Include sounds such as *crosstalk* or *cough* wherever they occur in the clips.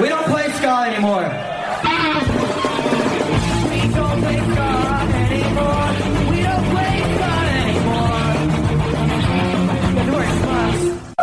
We don't play ska anymore.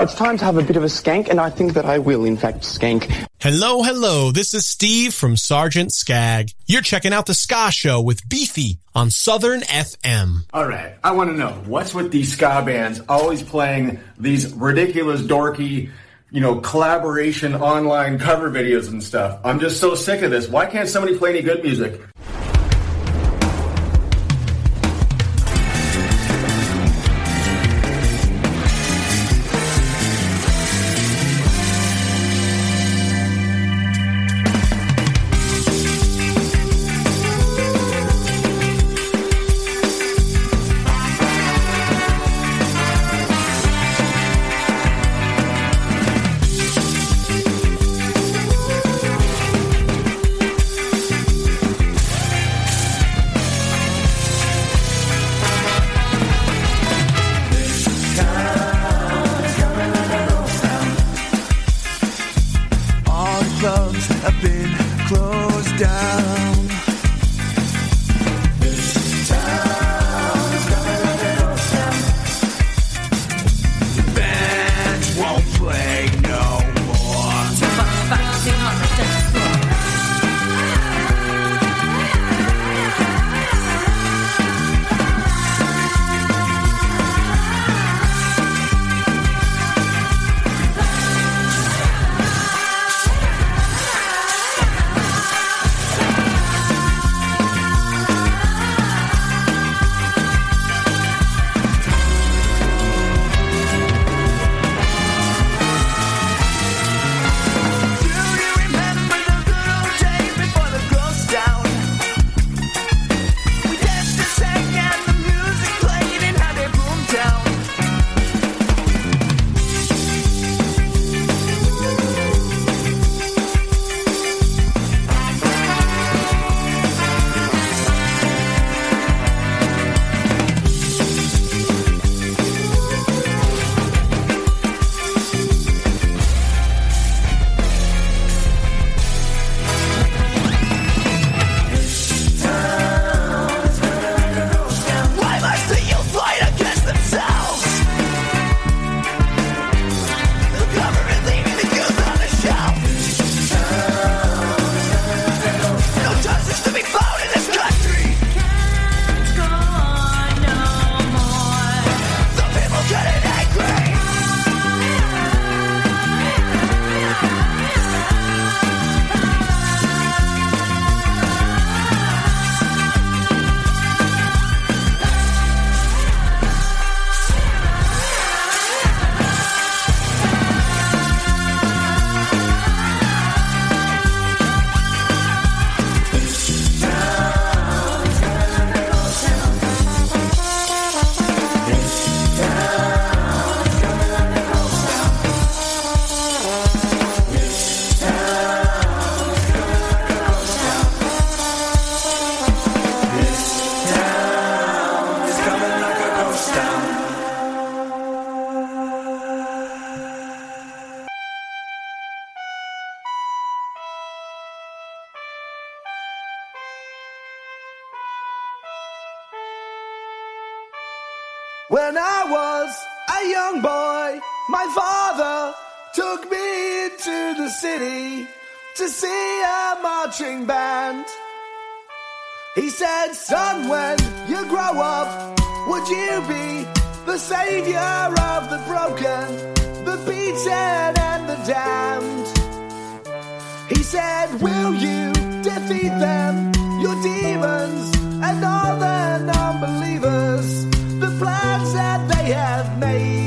It's time to have a bit of a skank, and I think that I will, in fact, skank. Hello, hello. This is Steve from Sergeant Skag. You're checking out the Ska Show with Beefy on Southern FM. All right, I want to know what's with these ska bands always playing these ridiculous, dorky, you know, collaboration online cover videos and stuff. I'm just so sick of this. Why can't somebody play any good music? hand. He said, Son, when you grow up, would you be the savior of the broken, the beaten, and the damned? He said, Will you defeat them, your demons, and all the non believers, the plans that they have made?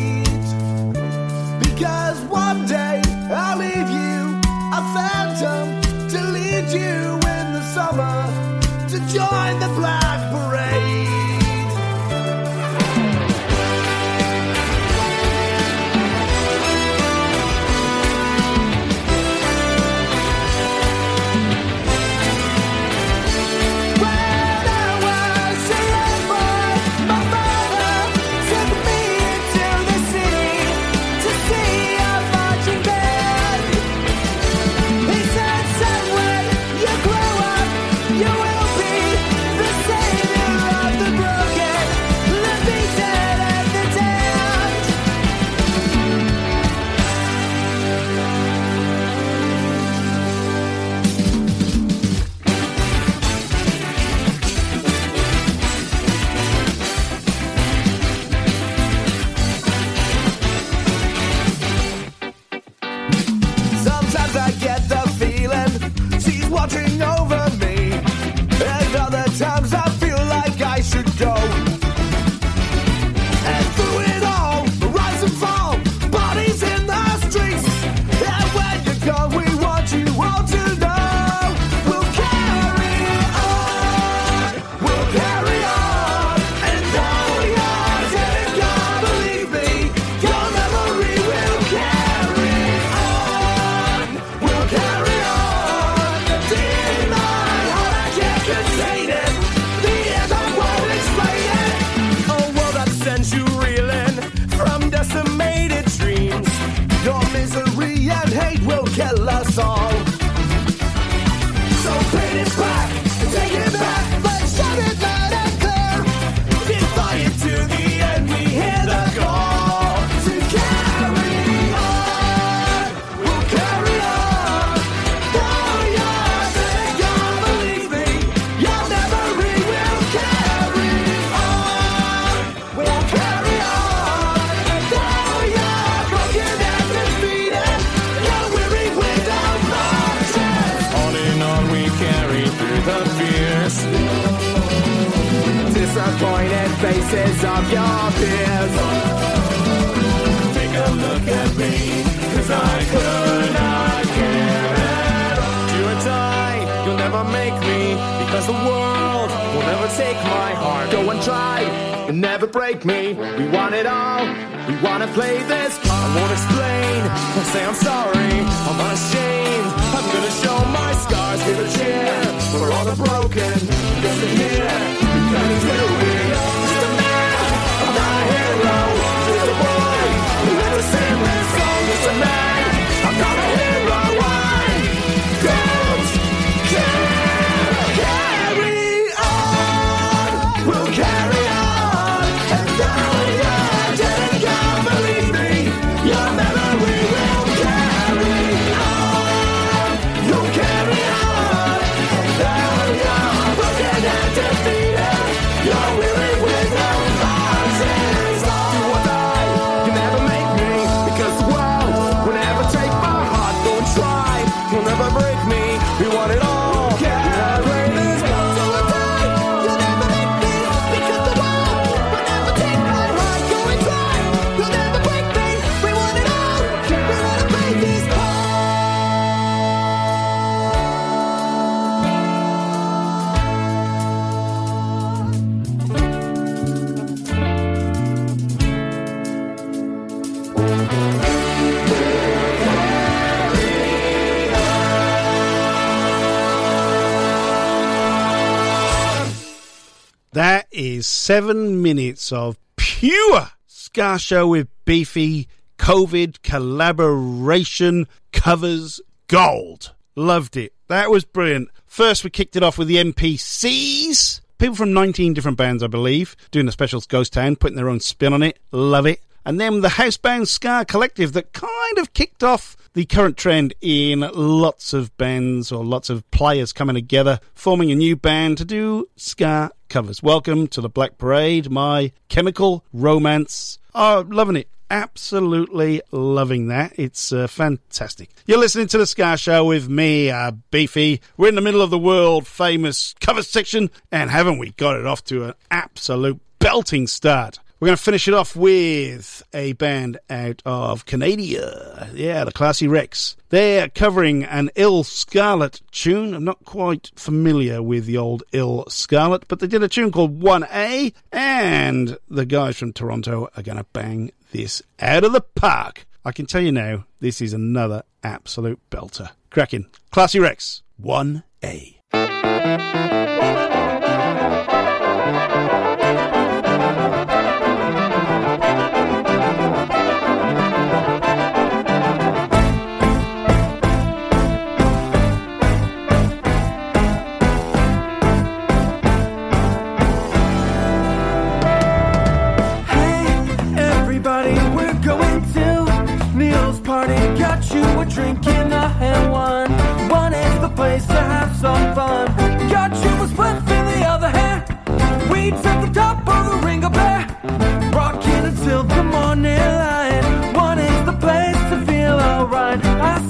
seven minutes of pure Ska Show with beefy COVID collaboration covers gold. Loved it. That was brilliant. First, we kicked it off with the NPCs. People from 19 different bands, I believe, doing a special Ghost Town, putting their own spin on it. Love it. And then the Housebound Ska Collective that kind of kicked off the current trend in lots of bands or lots of players coming together, forming a new band to do ska covers. Welcome to the Black Parade, my chemical romance. Oh, loving it. Absolutely loving that. It's uh, fantastic. You're listening to the Ska Show with me, uh, Beefy. We're in the middle of the world famous cover section, and haven't we got it off to an absolute belting start? We're going to finish it off with a band out of Canada. Yeah, the Classy Wrecks. They're covering an Ill Scarlet tune. I'm not quite familiar with the old Ill Scarlet, but they did a tune called 1A, and the guys from Toronto are going to bang this out of the park. I can tell you now, this is another absolute belter. Cracking. Classy Wrecks, 1A.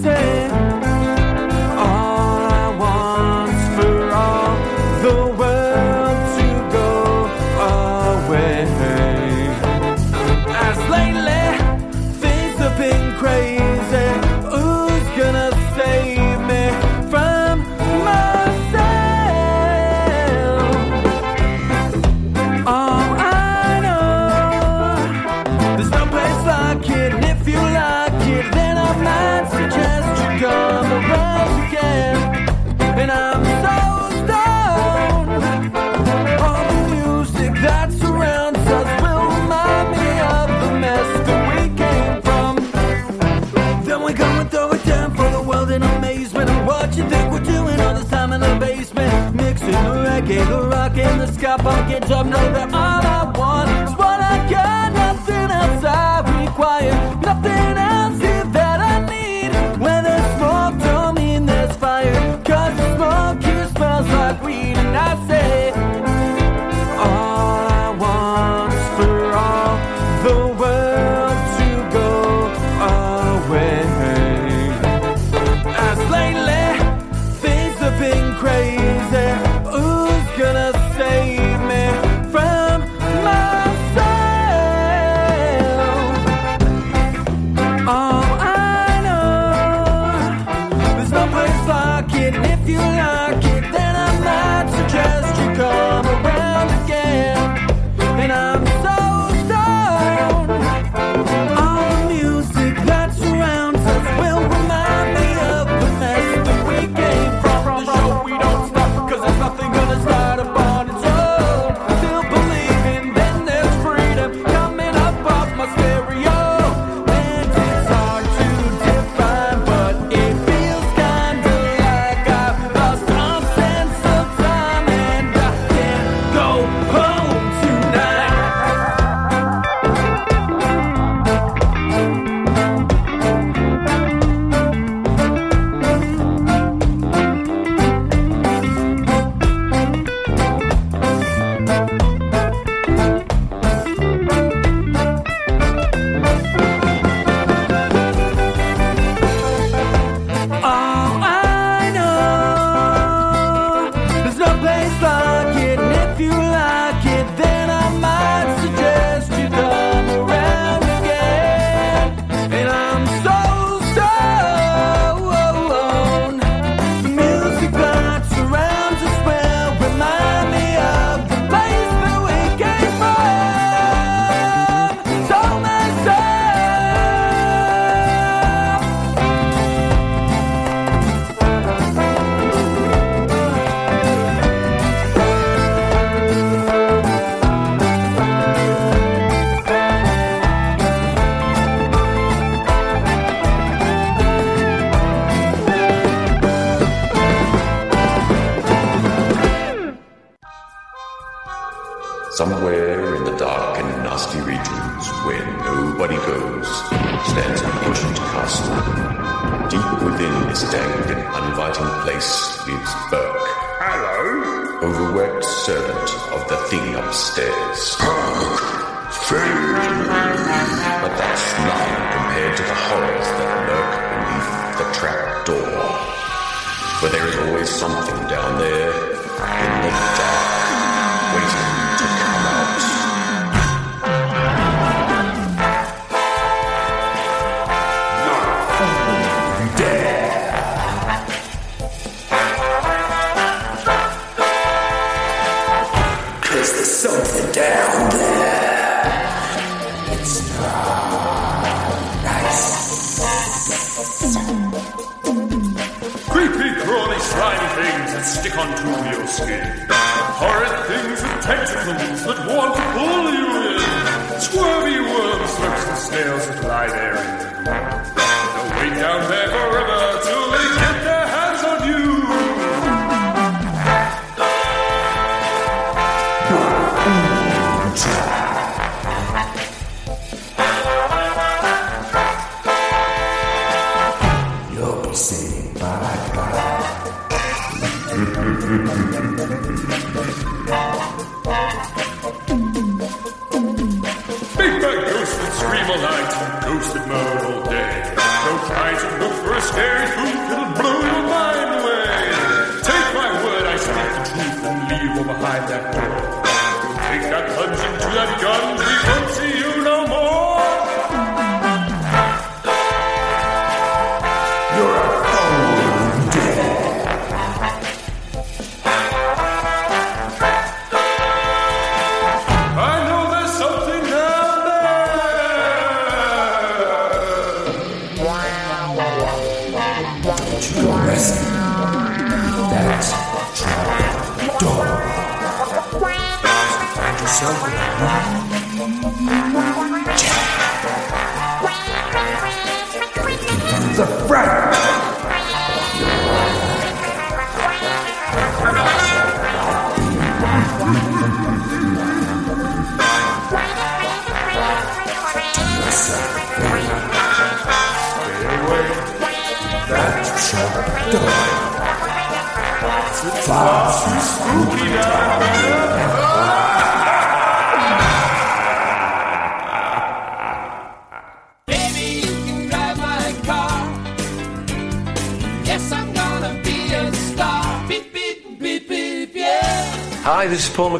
Say, reggae, the punk. Can't drop no that all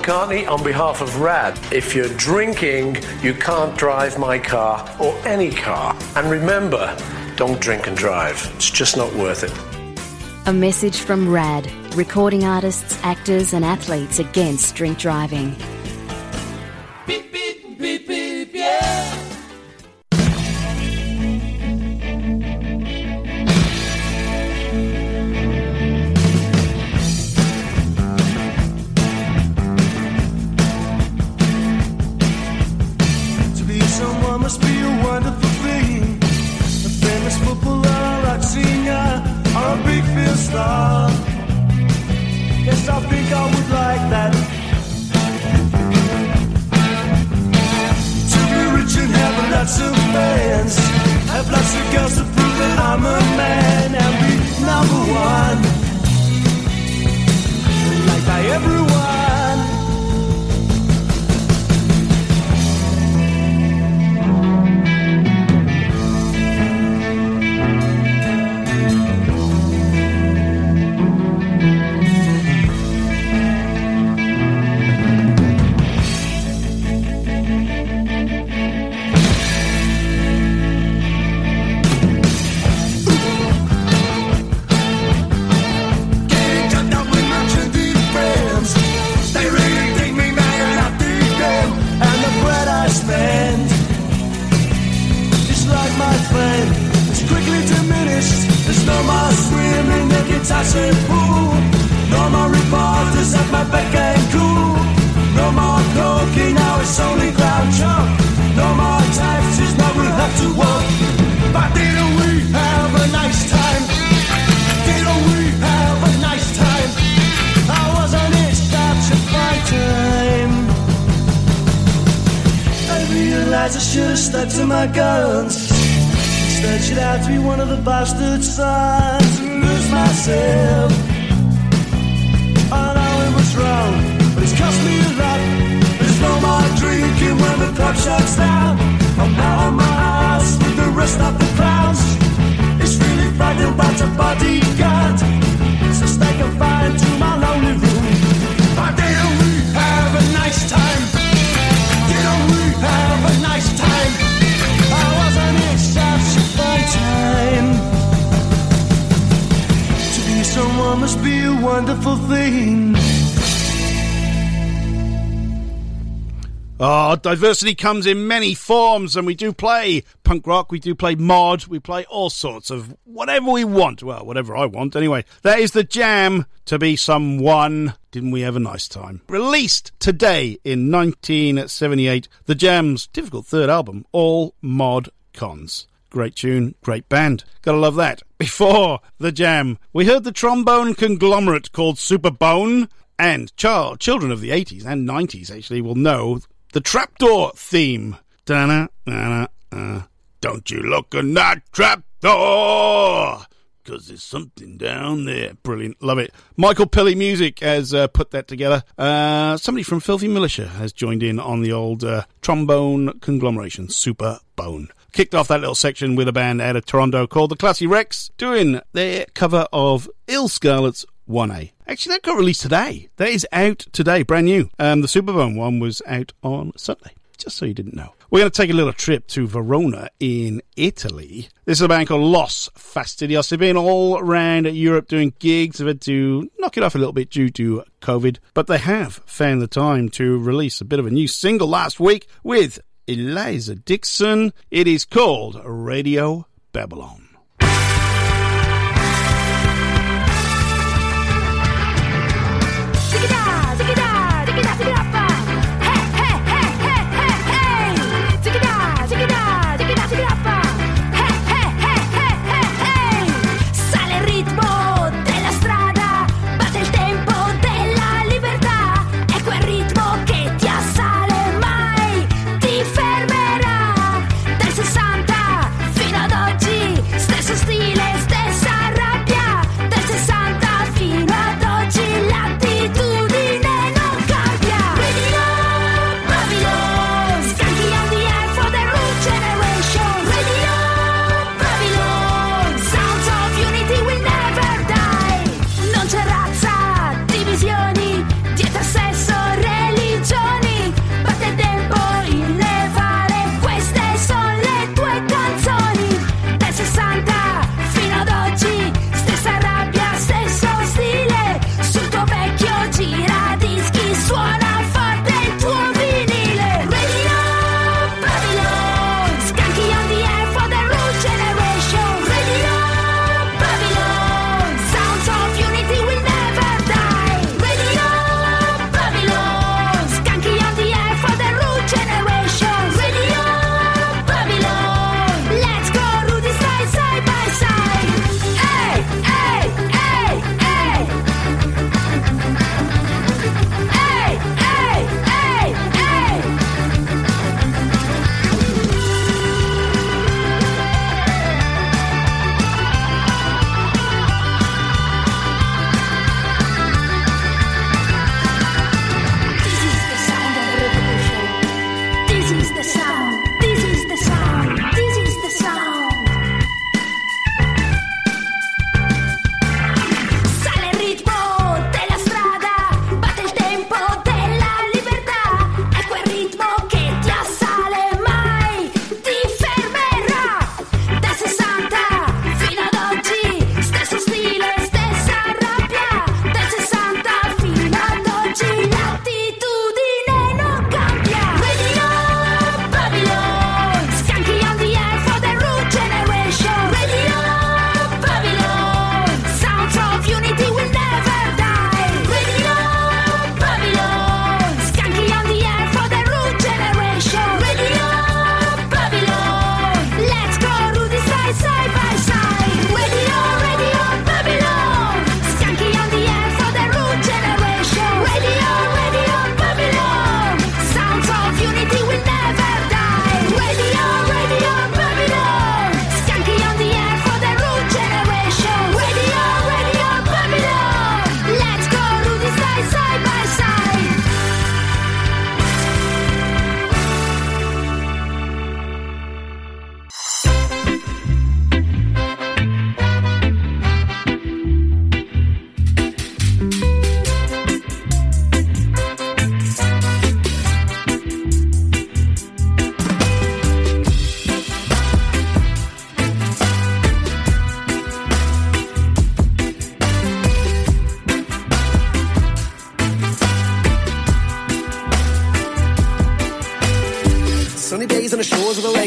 McCartney on behalf of RAD. If you're drinking, you can't drive my car or any car. And remember, don't drink and drive. It's just not worth it. A message from RAD, recording artists, actors, and athletes against drink driving. Realize I should have stuck to my guns. Instead, should have to be one of the bastard sons and lose myself. I know it was wrong, but it's cost me a lot. There's no more drinking when the pub shuts down. I'm now on my ass with the rest of the clowns. It's really frightening about a bodyguard. So stay confined to my lonely room. But didn't we have a nice time? Have a nice time? I fun time? To be someone must be a wonderful thing. Oh, diversity comes in many forms, and we do play punk rock, we do play mod, we play all sorts of whatever we want. Well, whatever I want, anyway. That is the jam to be someone. Didn't we have a nice time? Released today in 1978, the Jam's difficult third album, All Mod Cons. Great tune, great band. Gotta love that. Before the jam, we heard the trombone conglomerate called Superbone. And child, children of the 80s and 90s actually will know the trapdoor theme. Da-na, da-na, uh. Don't you look in that trapdoor! Because there's something down there. Brilliant. Love it. Michael Pilly Music has uh, put that together. Uh, somebody from Filthy Militia has joined in on the old uh, trombone conglomeration, Super Bone. Kicked off that little section with a band out of Toronto called the Classy Wrecks, doing their cover of Ill Scarlet's 1A. Actually, that got released today. That is out today, brand new. Um, the Superbone one was out on Sunday, just so you didn't know. We're going to take a little trip to Verona in Italy. This is a band called Los Fastidios. They've been all around Europe doing gigs. They've had to knock it off a little bit due to COVID, but they have found the time to release a bit of a new single last week with Eliza Dixon. It is called Radio Babylon.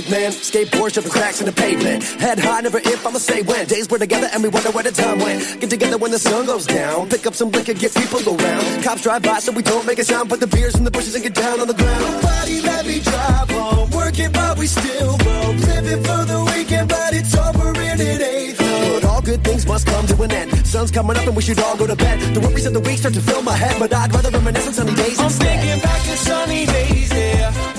Make, man. Skateboard, jumping cracks in the pavement. Head high, never if, I'ma say when. Days were together and we wonder where the time went. Get together when the sun goes down. Pick up some liquor, get people around. Cops drive by so we don't make a sound. Put the beers in the bushes and get down on the ground. Nobody let me drive home. Working, but we still broke. Living for the weekend, but it's over and it ain't. But all good things must come to an end. Sun's coming up and we should all go to bed. The worries of the week start to fill my head, but I'd rather reminisce on sunny days I'm instead. thinking back to sunny days, yeah.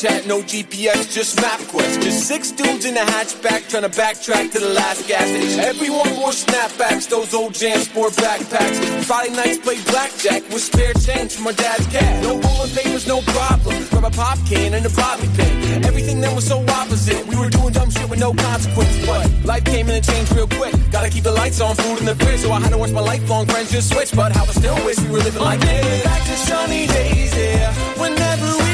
Snapchat, no GPS, just MapQuest. Just six dudes in a hatchback trying to backtrack to the last gas station. Everyone wore snapbacks, those old Jam Sport backpacks. Friday nights play blackjack with spare change from my dad's cash. No rolling papers, no problem. Grab a pop can and a bobby pin. Everything then was so opposite. We were doing dumb shit with no consequence. But life came in and changed real quick. Gotta keep the lights on, food in the fridge. So I had to watch my lifelong friends just switch. But how I still wish we were living like this. Back to sunny days, yeah. Whenever we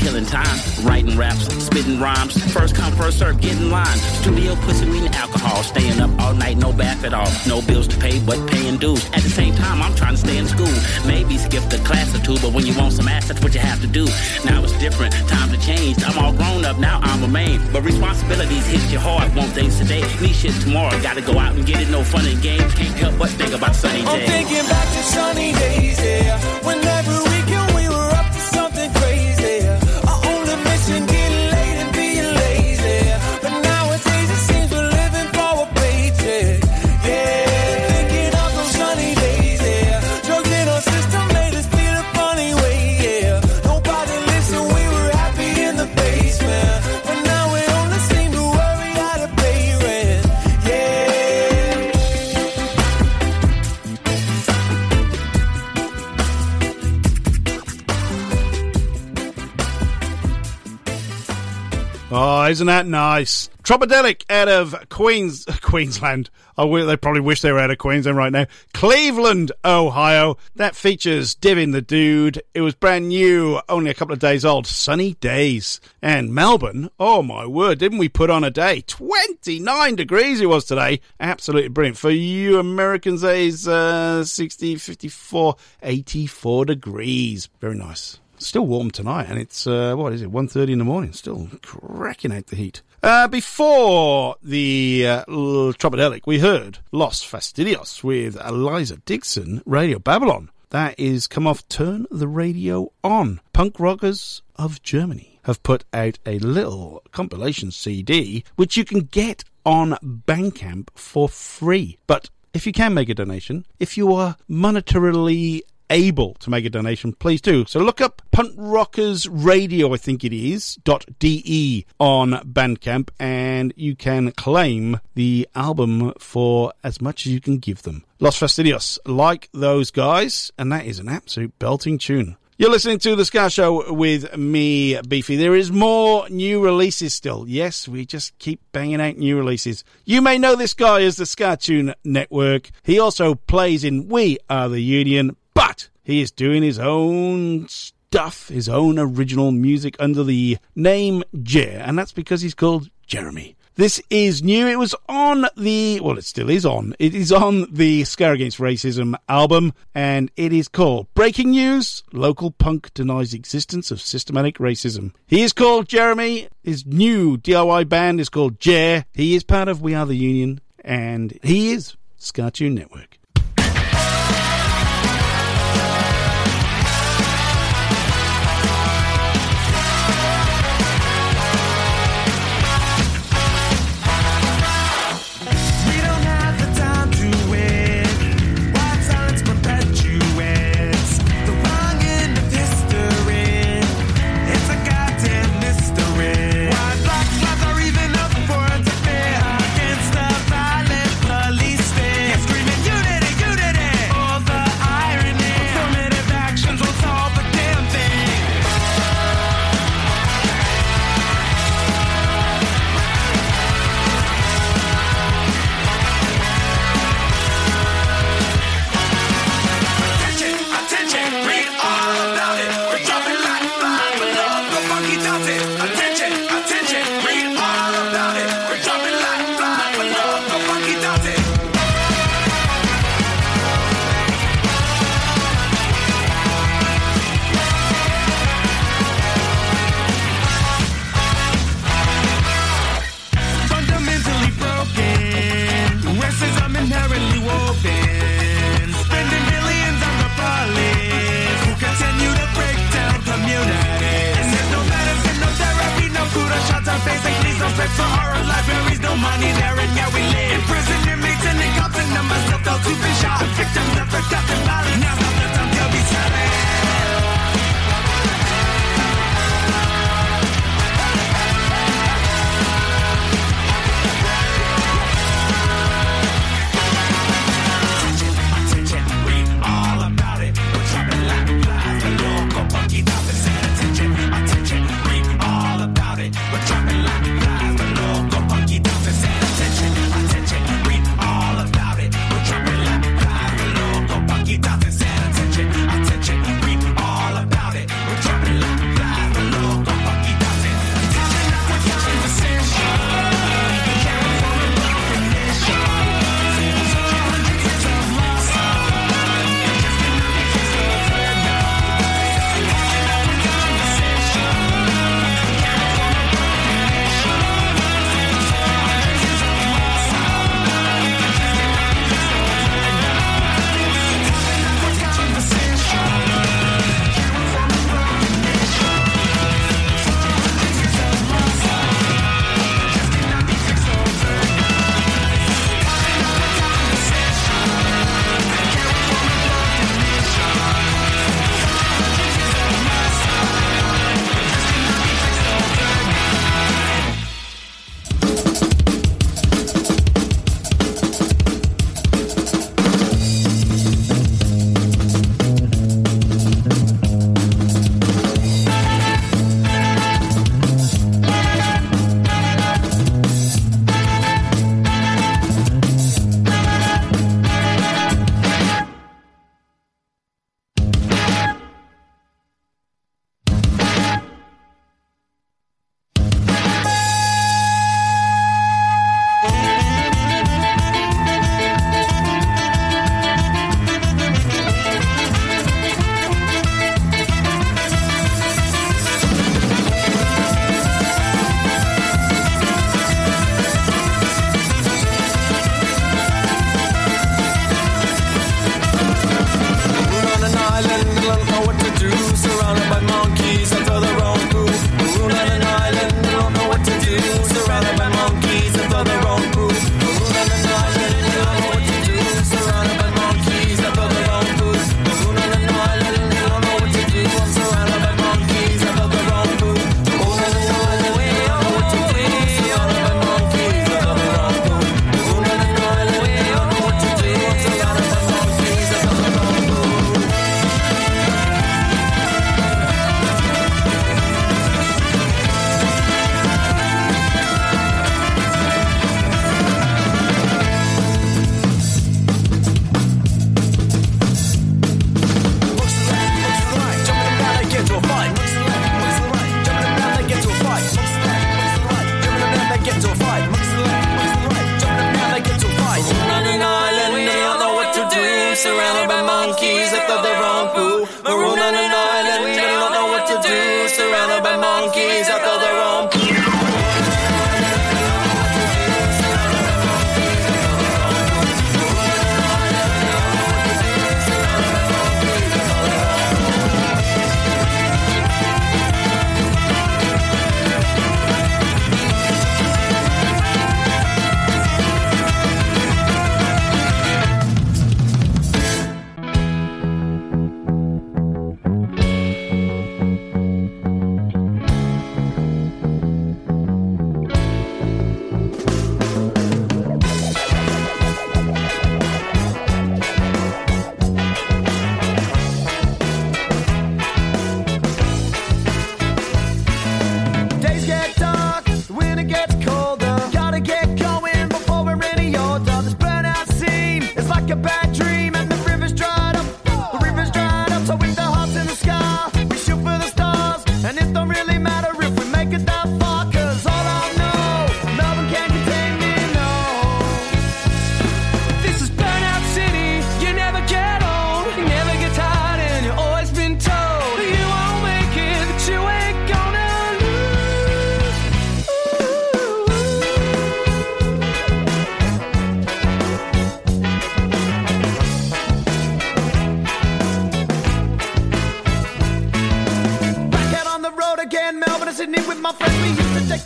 killing time. Writing raps, spitting rhymes. First come, first serve, get in line. Studio, pussy, weed, and alcohol. Staying up all night, no bath at all. No bills to pay, but paying dues. At the same time, I'm trying to stay in school. Maybe skip the class or two, but when you want some ass, that's what you have to do. Now it's different, time to change. I'm all grown up now, I'm a man. But responsibilities hit you hard. Want things today, need shit tomorrow. Gotta go out and get it, no fun and games. Can't help but think about sunny days. I'm thinking back to sunny days, yeah. Whenever isn't that nice? Tropidelic out of Queens, *laughs* Queensland. I they probably wish they were out of Queensland right now. Cleveland, Ohio. That features Divin the Dude. It was brand new, only a couple of days old. Sunny days. And Melbourne, oh my word, didn't we put on a day? 29 degrees it was today. Absolutely brilliant. For you Americans, days uh, 60, 54, 84 degrees. Very nice. Still warm tonight, and it's uh, what is it? 1.30 in the morning. Still cracking out the heat. Uh, before the uh, Tropidelic, we heard Los Fastidios with Eliza Dixon, Radio Babylon. That is come off Turn the Radio On. Punk rockers of Germany have put out a little compilation CD, which you can get on Bandcamp for free. But if you can make a donation, if you are monetarily able to make a donation, please do. So look up Punk Rockers Radio, I think it is, dot de on Bandcamp, and you can claim the album for as much as you can give them. Los Fastidios, like those guys, and that is an absolute belting tune. You're listening to The Ska Show with me, Beefy. There is more new releases still. Yes, we just keep banging out new releases. You may know this guy as the Ska Tune Network. He also plays in We Are the Union, but he is doing his own stuff, his own original music under the name Jer, and that's because he's called Jeremy. This is new. It was on the, well, it still is on. It is on the Ska Against Racism album, and it is called Breaking News Local Punk Denies Existence of Systematic Racism. He is called Jeremy. His new DIY band is called Jer. He is part of We Are the Union, and he is Ska Network.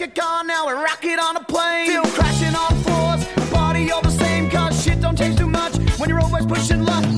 A car, now we rock it on a plane. Still crashing on floors, party all the same. Cause shit don't change too much when you're always pushing luck.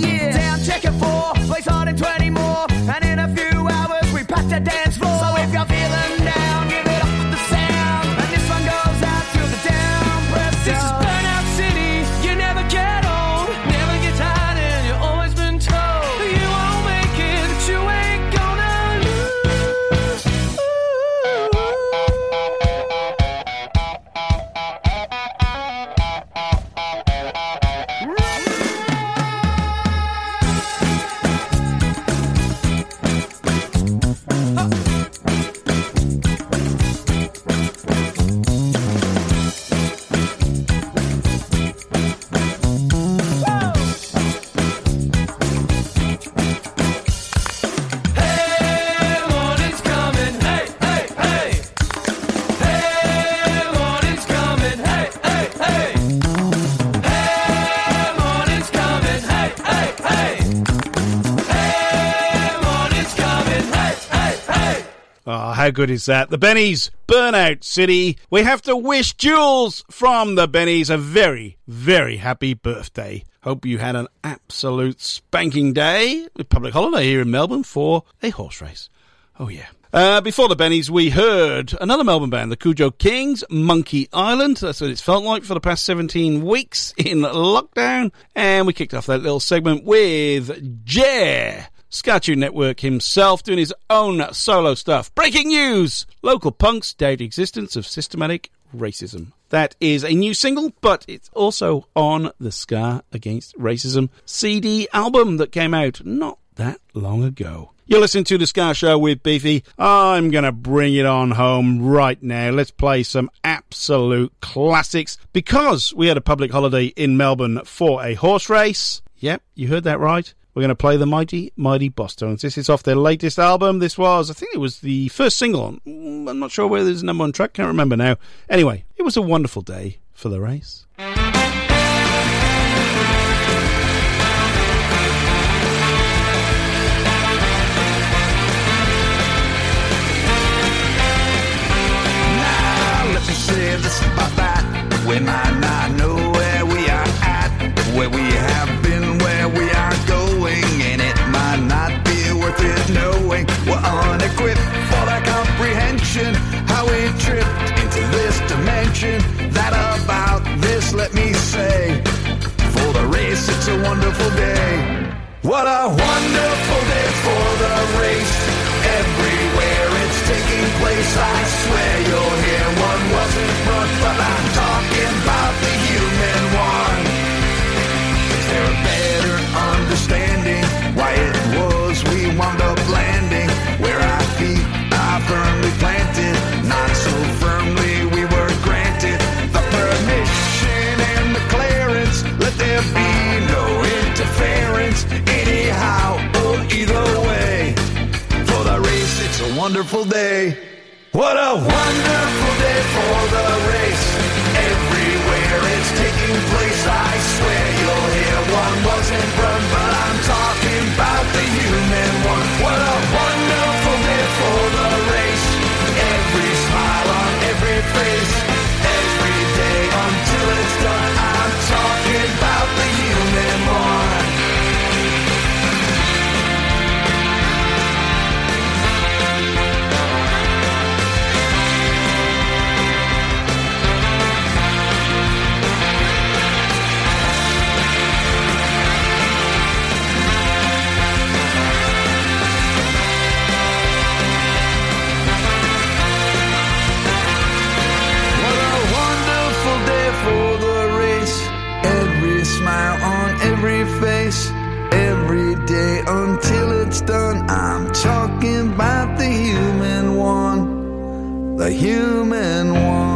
Good is that? The Bennies, Burnout City. We have to wish Jules from the Bennies a very, very happy birthday. Hope you had an absolute spanking day with public holiday here in Melbourne for a horse race. Oh, yeah. Uh, before the Bennies, we heard another Melbourne band, the Kujo Kings, Monkey Island. That's what it's felt like for the past 17 weeks in lockdown. And we kicked off that little segment with Jer. Skatune Network himself doing his own solo stuff. Breaking news! Local punks doubt existence of systematic racism. That is a new single, but it's also on the Ska Against Racism CD album that came out not that long ago. You're listening to The Ska Show with Beefy. I'm going to bring it on home right now. Let's play some absolute classics because we had a public holiday in Melbourne for a horse race. Yep, you heard that right. We're going to play the Mighty Mighty Bosstones. This is off their latest album. This was, I think it was the first single. Mm, I'm not sure whether it's number one track. Can't remember now. Anyway, it was a wonderful day for the race. This. We might not know where we are at, where we have been, it knowing we're unequipped for the comprehension. How we tripped into this dimension. That about this, let me say. For the race, it's a wonderful day. What a wonderful day for the race. Everywhere it's taking place, I swear you'll hear one wasn't run, but I'm talking about the wonderful day. What a wonderful day for the race. Everywhere it's taking place, I swear you'll hear one wasn't run, but I'm talking about the human one. What a wonderful day for the race. Every smile on every face. Until it's done. I'm talking about the human one. The human one.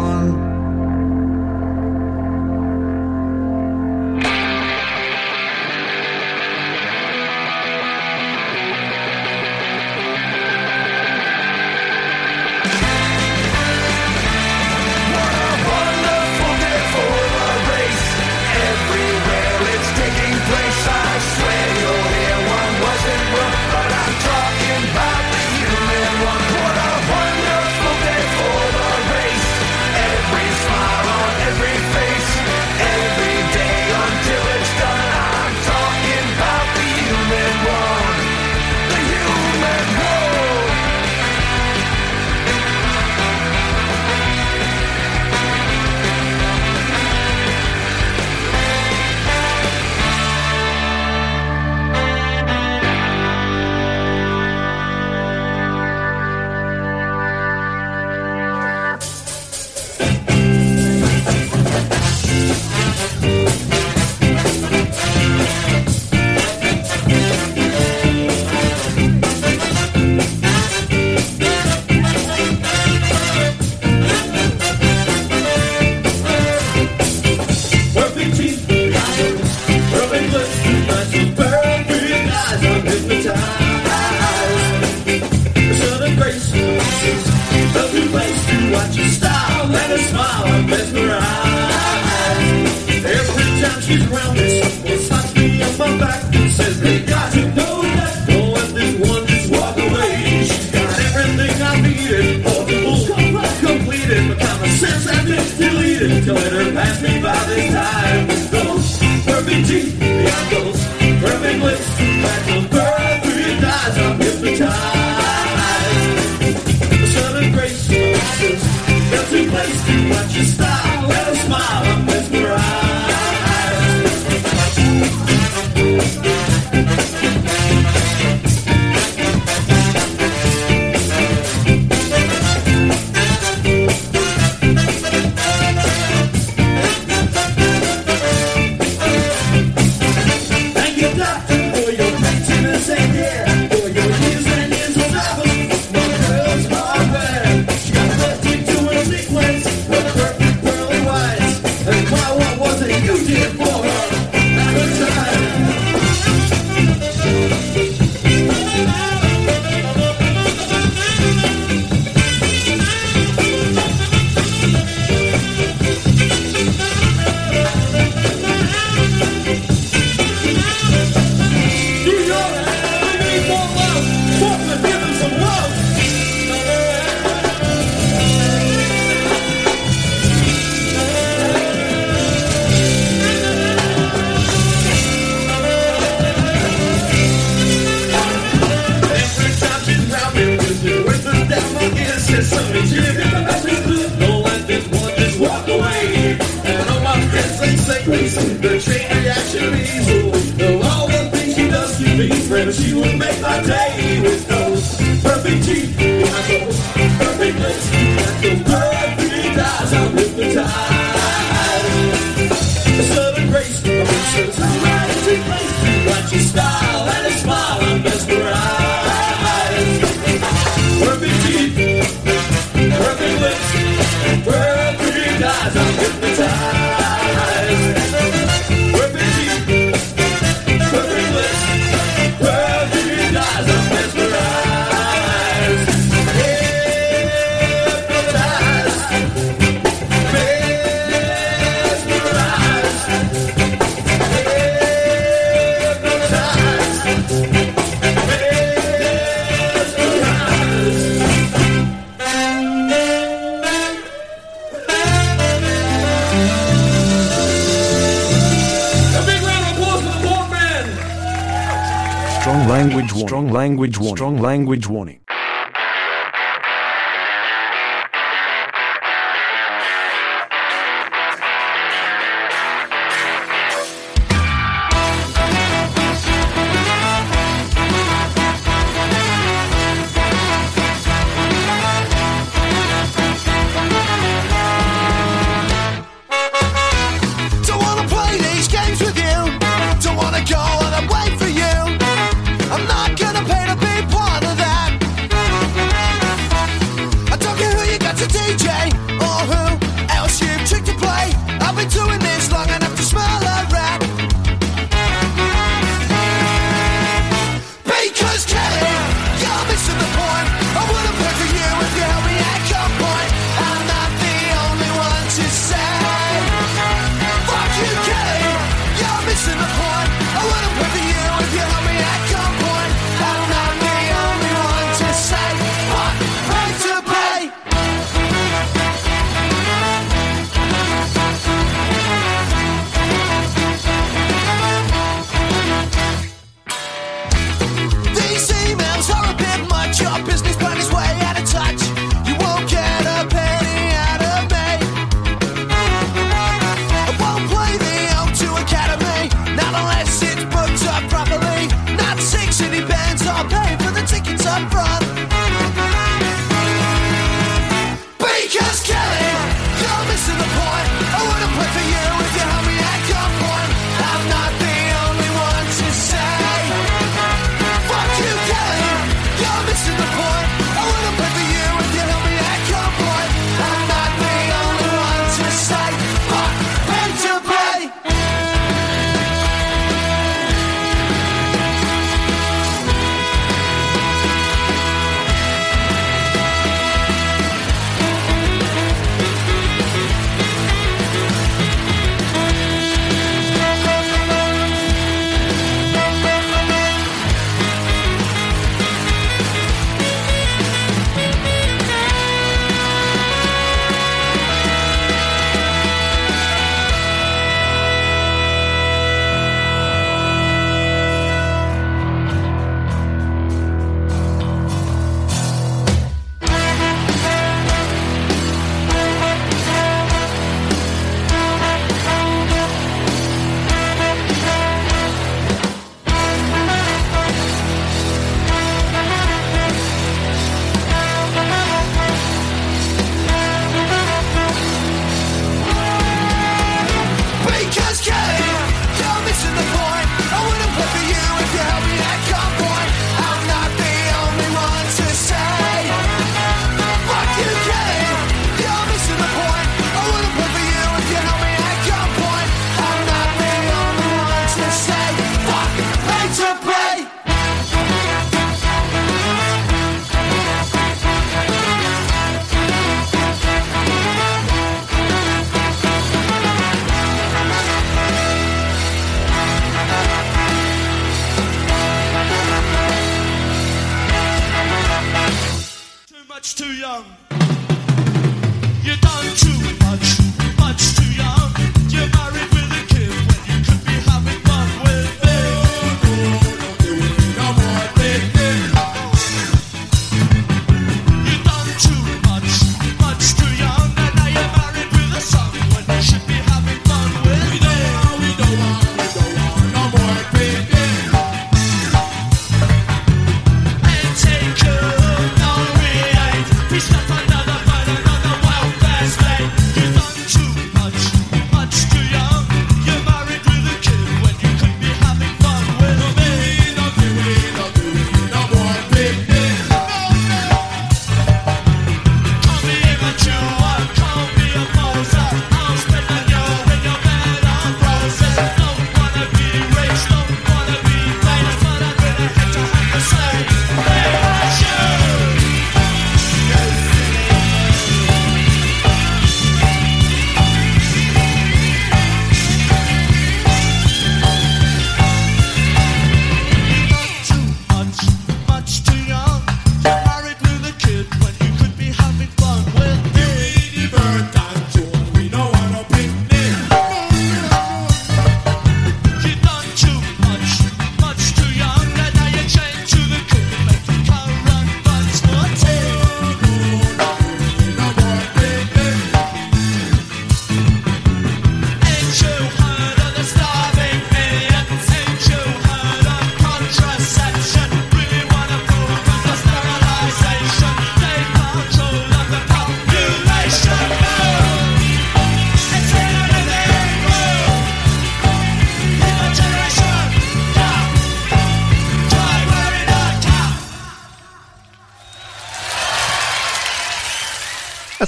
Language warning.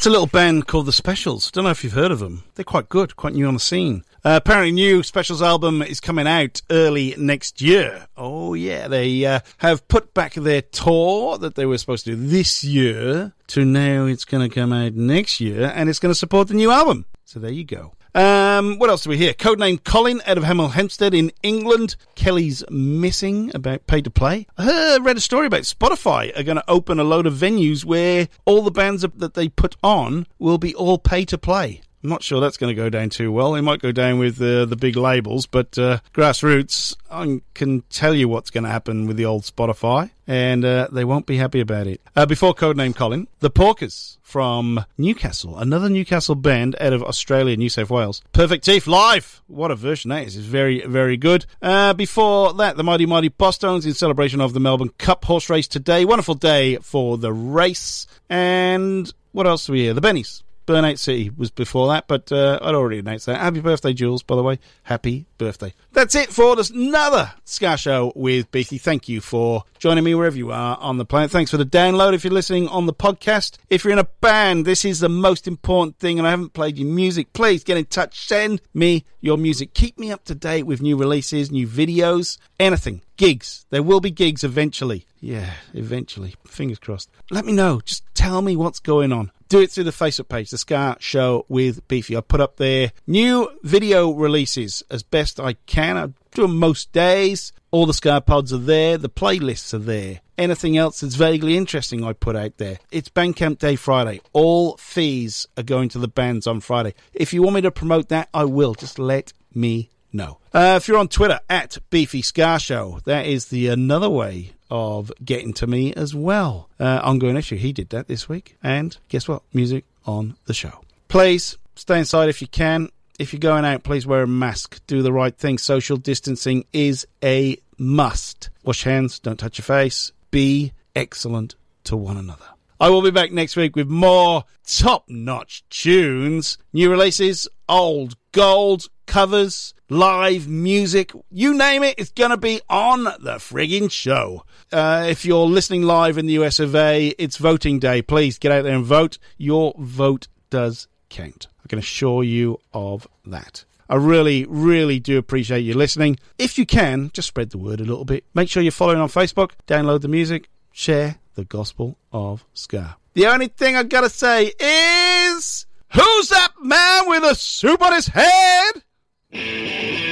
That's a little band called The Specials. Don't know if you've heard of them. They're quite good, quite new on the scene. Uh, apparently, new Specials album is coming out early next year. Oh yeah, they uh, have put back their tour that they were supposed to do this year to now it's going to come out next year, and it's going to support the new album. So there you go. Um, what else do we hear? Codename Colin out of Hemel Hempstead in England. Kelly's missing about pay to play. I read a story about Spotify are going to open a load of venues where all the bands that they put on will be all pay to play. I'm not sure that's going to go down too well. It might go down with uh, the big labels, but uh, grassroots, I can tell you what's going to happen with the old Spotify, and uh, they won't be happy about it. Uh, before Codename Colin, the Porkers from Newcastle, another Newcastle band out of Australia, New South Wales. Perfect Teeth live. What a version that is! It's very, very good. Uh, before that, the Mighty Mighty Bosstones in celebration of the Melbourne Cup horse race today. Wonderful day for the race. And what else do we hear? The Bennies. Burnout City was before that, but uh, I'd already announced that. Happy birthday, Jules, by the way. Happy birthday. That's it for another Ska Show with Beefy. Thank you for joining me wherever you are on the planet. Thanks for the download if you're listening on the podcast. If you're in a band, this is the most important thing, and I haven't played your music. Please get in touch. Send me your music. Keep me up to date with new releases, new videos, anything. Gigs. There will be gigs eventually. Yeah, eventually. Fingers crossed. Let me know. Just tell me what's going on do it through the Facebook page, The Ska Show with Beefy. I put up there new video releases as best I can. I do them most days. All the Ska pods are there. The playlists are there. Anything else that's vaguely interesting I put out there. It's Bandcamp Day Friday. All fees are going to the bands on Friday. If you want me to promote that, I will. Just let me know. Uh, if you're on Twitter, at Beefy Ska Show, that is the another way of getting to me as well. Uh, ongoing issue. He did that this week. And guess what? Music on the show. Please stay inside if you can. If you're going out, please wear a mask. Do the right thing. Social distancing is a must. Wash hands. Don't touch your face. Be excellent to one another. I will be back next week with more top notch tunes, new releases, old gold, covers, live music, you name it, it's going to be on the friggin' show. Uh, if you're listening live in the US of A, it's voting day. Please get out there and vote. Your vote does count. I can assure you of that. I really, really do appreciate you listening. If you can, just spread the word a little bit. Make sure you're following on Facebook, download the music, share the gospel of Ska. The only thing I've gotta say is Who's that man with a soup on his head? Thank *laughs* you.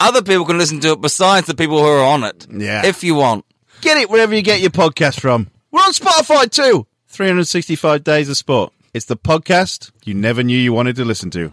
other people can listen to it besides the people who are on it. Yeah. If you want. Get it wherever you get your podcast from. We're on Spotify too. 365 Days of Sport. It's the podcast you never knew you wanted to listen to.